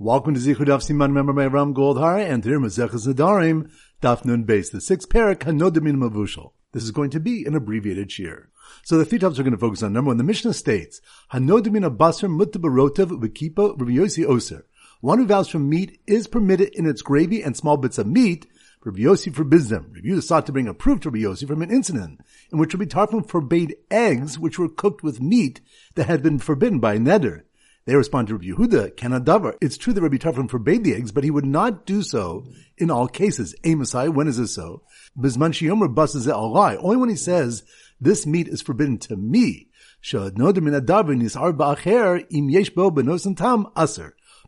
Welcome to Zichud Daf Siman. Remember my Ram Goldhar and today Maseches Nedarim Daf Nun Beis, the sixth parak Hanodamin Mavushal. This is going to be an abbreviated shiur. So the three topics we're going to focus on. Number one, the Mishnah states Hanodamin Abasar Mutabarotav Vikipa Rabbi Yossi Oser. One who vows from meat is permitted in its gravy and small bits of meat. Rabbi forbids them. Rabbi Yossi sought to bring a proof to Rabbi from an incident in which Rabbi Tarfon forbade eggs which were cooked with meat that had been forbidden by Neder. They respond to Rabbi Yehuda, Kanadavar. It's true that Rabbi Tarfon forbade the eggs, but he would not do so in all cases. Amosai, when is this so? Bizman Shiomer buses lie. Only when he says, this meat is forbidden to me.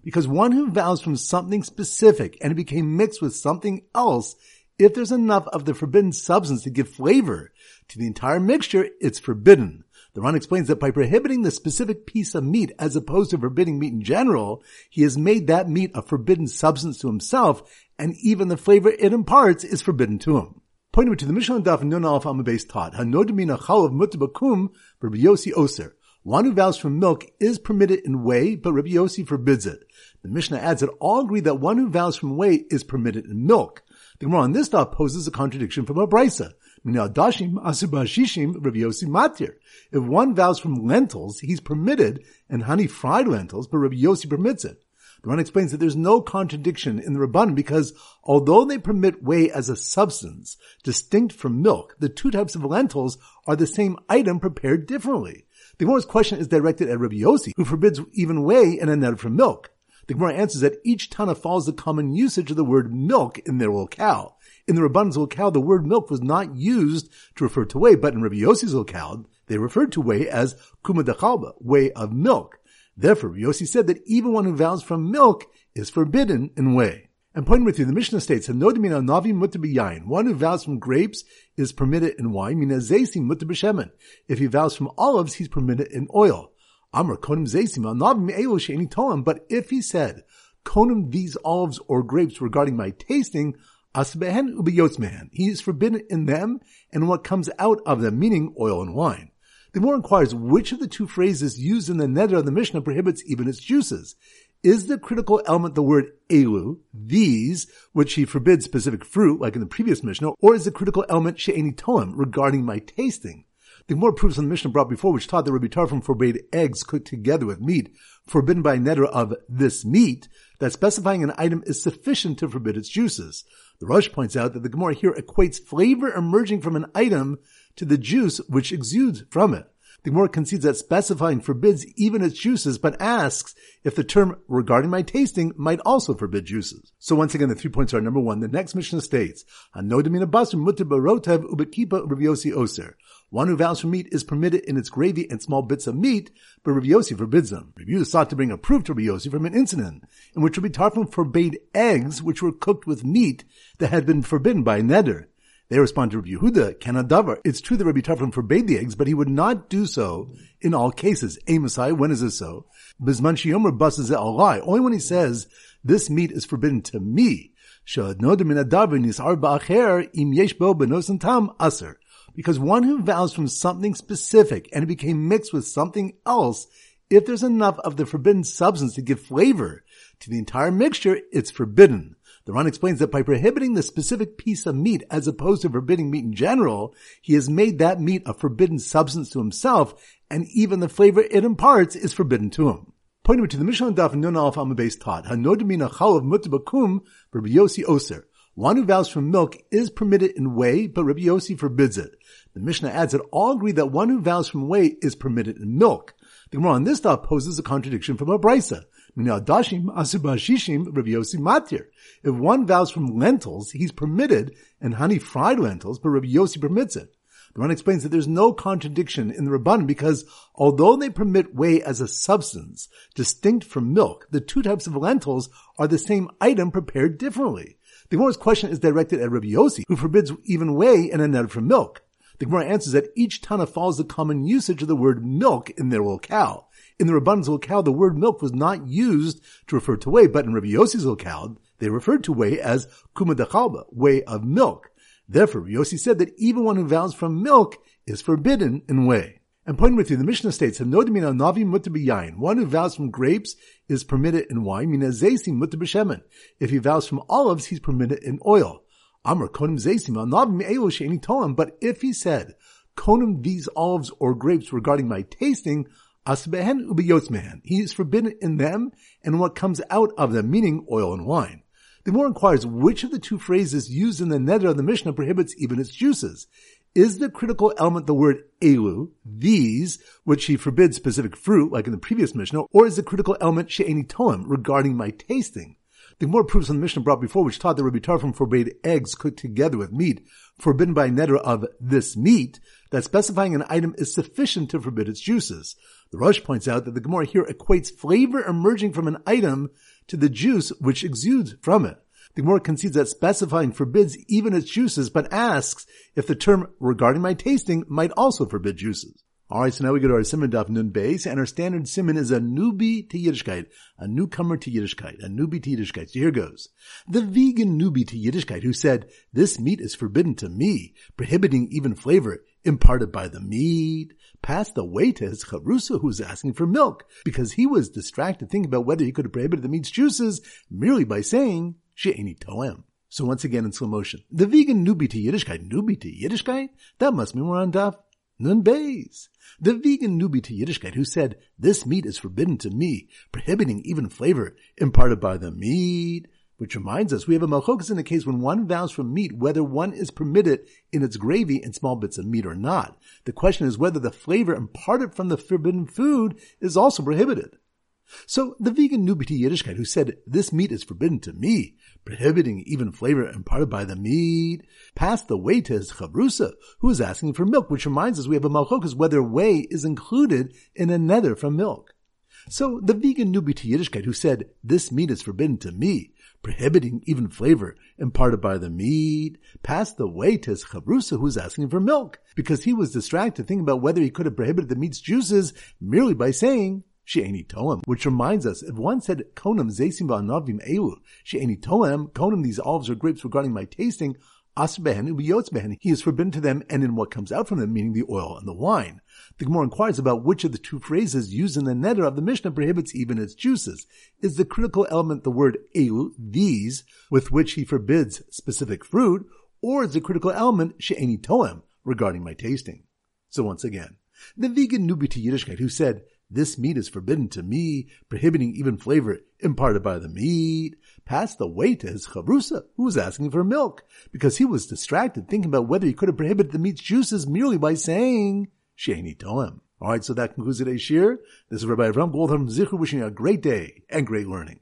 Because one who vows from something specific and it became mixed with something else, if there's enough of the forbidden substance to give flavor to the entire mixture, it's forbidden. The Ran explains that by prohibiting the specific piece of meat as opposed to forbidding meat in general, he has made that meat a forbidden substance to himself, and even the flavor it imparts is forbidden to him. Pointing to the Mishnah Daf Nun Alf Amabase taught, Hanodamina Chalav Mutabakum Rabbi Yossi Oser. One who vows from milk is permitted in whey, but Rabbi Yossi forbids it. The Mishnah adds that all agree that one who vows from whey is permitted in milk. The Gemara on this daf poses a contradiction from a brisa. If one vows from lentils, he's permitted, and honey fried lentils, but Rabbi Yossi permits it. The Ran explains that there's no contradiction in the Rabban because although they permit whey as a substance distinct from milk, the two types of lentils are the same item prepared differently. The Gemara's question is directed at Rabbi Yossi, who forbids even whey and a net from milk. The Gemara answers that each Tana follows the common usage of the word milk in their locale. In the Rabban's locale, the word milk was not used to refer to whey, but in Rabbi Yossi's locale, they referred to whey as kuma dechalba, whey of milk. Therefore, Yossi said that even one who vows from milk is forbidden in whey. And pointing with you, the Mishnah states, "Hanodimina navi yain." One who vows from grapes is permitted in wine. Mina zaysim mutab'shemen. If he vows from olives, he's permitted in oil. Amr konam zaysim anavim elo tolam. But if he said, "Konam these olives or grapes regarding my tasting," Asbehen ubiyotzmehen. He is forbidden in them and what comes out of them, meaning oil and wine. The Gemara inquires which of the two phrases used in the neder of the Mishnah prohibits even its juices. Is the critical element the word elu, these, which he forbids specific fruit, like in the previous Mishnah, or is the critical element she'eni toim, regarding my tasting? The Gemara proofs on the Mishnah brought before, which taught that Rabbi Tarfon forbade eggs cooked together with meat, forbidden by a neder of this meat, that specifying an item is sufficient to forbid its juices. The Rosh points out that the Gemara here equates flavor emerging from an item to the juice which exudes from it. The Gemara concedes that specifying forbids even its juices, but asks if the term regarding my tasting might also forbid juices. So once again, the three points are number one, the next Mishnah states, Hanodamina basr mutter barotev ubekipa Rav oser. One who vows for meat is permitted in its gravy and small bits of meat, but Rabbi Yossi forbids them. Rabbi sought to bring a proof to Rabbi Yossi from an incident in which Rabbi Tarfon forbade eggs which were cooked with meat that had been forbidden by Neder. They respond to Rabbi Yehuda, Kanadavar. It's true that Rabbi Tarfon forbade the eggs, but he would not do so in all cases. Amosai, when is this so? Bizman Shiomer buses it lie. Only when he says, this meat is forbidden to me. Because one who vows from something specific and it became mixed with something else, if there's enough of the forbidden substance to give flavor to the entire mixture, it's forbidden. The Ran explains that by prohibiting the specific piece of meat as opposed to forbidding meat in general, he has made that meat a forbidden substance to himself, and even the flavor it imparts is forbidden to him. Pointing to the Mishnah Daf Nun Alf Amabase taught, Hanodamina Chalav Mutabakum Rabbi Yossi Oser. One who vows from milk is permitted in whey, but Rabbi Yossi forbids it. The Mishnah adds that all agree that one who vows from whey is permitted in milk. The Gemara on this daf poses a contradiction from a brisa. If one vows from lentils, he's permitted, and honey fried lentils, but Rabbi Yossi permits it. The Ran explains that there's no contradiction in the Rabban because although they permit whey as a substance distinct from milk, the two types of lentils are the same item prepared differently. The Gemara's question is directed at Rabbi Yossi, who forbids even whey and a net from milk. The Gemara answers that each Tana follows the common usage of the word milk in their locale. In the Rabban's locale, the word milk was not used to refer to whey, but in Rabbi Yossi's locale, they referred to whey as kuma dechalba, whey of milk. Therefore, Yossi said that even one who vows from milk is forbidden in whey. And pointing with you, the Mishnah states, "Hanodimina navi yain." One who vows from grapes is permitted in wine. Mina zaysim mutter If he vows from olives, he's permitted in oil. Amr konam zaysim navim elu she'eni tolam. But if he said, "Konam these olives or grapes regarding my tasting," asbehen ubiyotzmehen. He is forbidden in them and what comes out of them, meaning oil and wine. The Gemara inquires which of the two phrases used in the neder of the Mishnah prohibits even its juices. Is the critical element the word elu, these, which he forbids specific fruit, like in the previous Mishnah, or is the critical element she'eni toim, regarding my tasting? The Gemara proofs on the Mishnah brought before, which taught that Rabbi Tarfon forbade eggs cooked together with meat, forbidden by neder of this meat, that specifying an item is sufficient to forbid its juices. The Rosh points out that the Gemara here equates flavor emerging from an item to the juice which exudes from it. The Gemara concedes that specifying forbids even its juices, but asks if the term regarding my tasting might also forbid juices. Alright, so now we go to our Siman Daf Nun beis, and our standard Siman is a newbie to Yiddishkeit, a newcomer to Yiddishkeit, a newbie to Yiddishkeit. So here goes. The vegan newbie to Yiddishkeit who said, this meat is forbidden to me, prohibiting even flavor imparted by the meat passed away to his chavrusa who was asking for milk because he was distracted thinking about whether he could have prohibited the meat's juices merely by saying she'eni toem. So once again in slow motion, the vegan newbie to Yiddishkeit, newbie to Yiddishkeit, that must mean we're on daf nun beis. The vegan newbie to Yiddishkeit who said, this meat is forbidden to me, prohibiting even flavor imparted by the meat which reminds us we have a malchokas in the case when one vows from meat whether one is permitted in its gravy and small bits of meat or not. The question is whether the flavor imparted from the forbidden food is also prohibited. So the vegan Nubiti Yiddishkeit who said, this meat is forbidden to me, prohibiting even flavor imparted by the meat, passed the way to his chavrusa, who is asking for milk, which reminds us we have a malchokas whether whey is included in a neder from milk. So the vegan Nubiti Yiddishkeit who said, this meat is forbidden to me, prohibiting even flavor imparted by the meat, passed the way to his chavrusa who was asking for milk, because he was distracted thinking about whether he could have prohibited the meat's juices merely by saying, She'eni toem, which reminds us, if one said, Konam zesim va'anavim elu, she'eni toem, konam these olives or grapes regarding my tasting, asbehen he is forbidden to them and in what comes out from them, meaning the oil and the wine. The Gemara inquires about which of the two phrases used in the neder of the Mishnah prohibits even its juices. Is the critical element the word elu, these, with which he forbids specific fruit, or is the critical element she'eni toem, regarding my tasting? So once again, the vegan newbie to Yiddishkeit who said, this meat is forbidden to me, prohibiting even flavor imparted by the meat, passed the way to his chavrusa, who was asking for milk, because he was distracted thinking about whether he could have prohibited the meat's juices merely by saying, She'eni Toem. Alright, so that concludes today's shiur. This is Rabbi Avram Goldham Zichru wishing you a great day and great learning.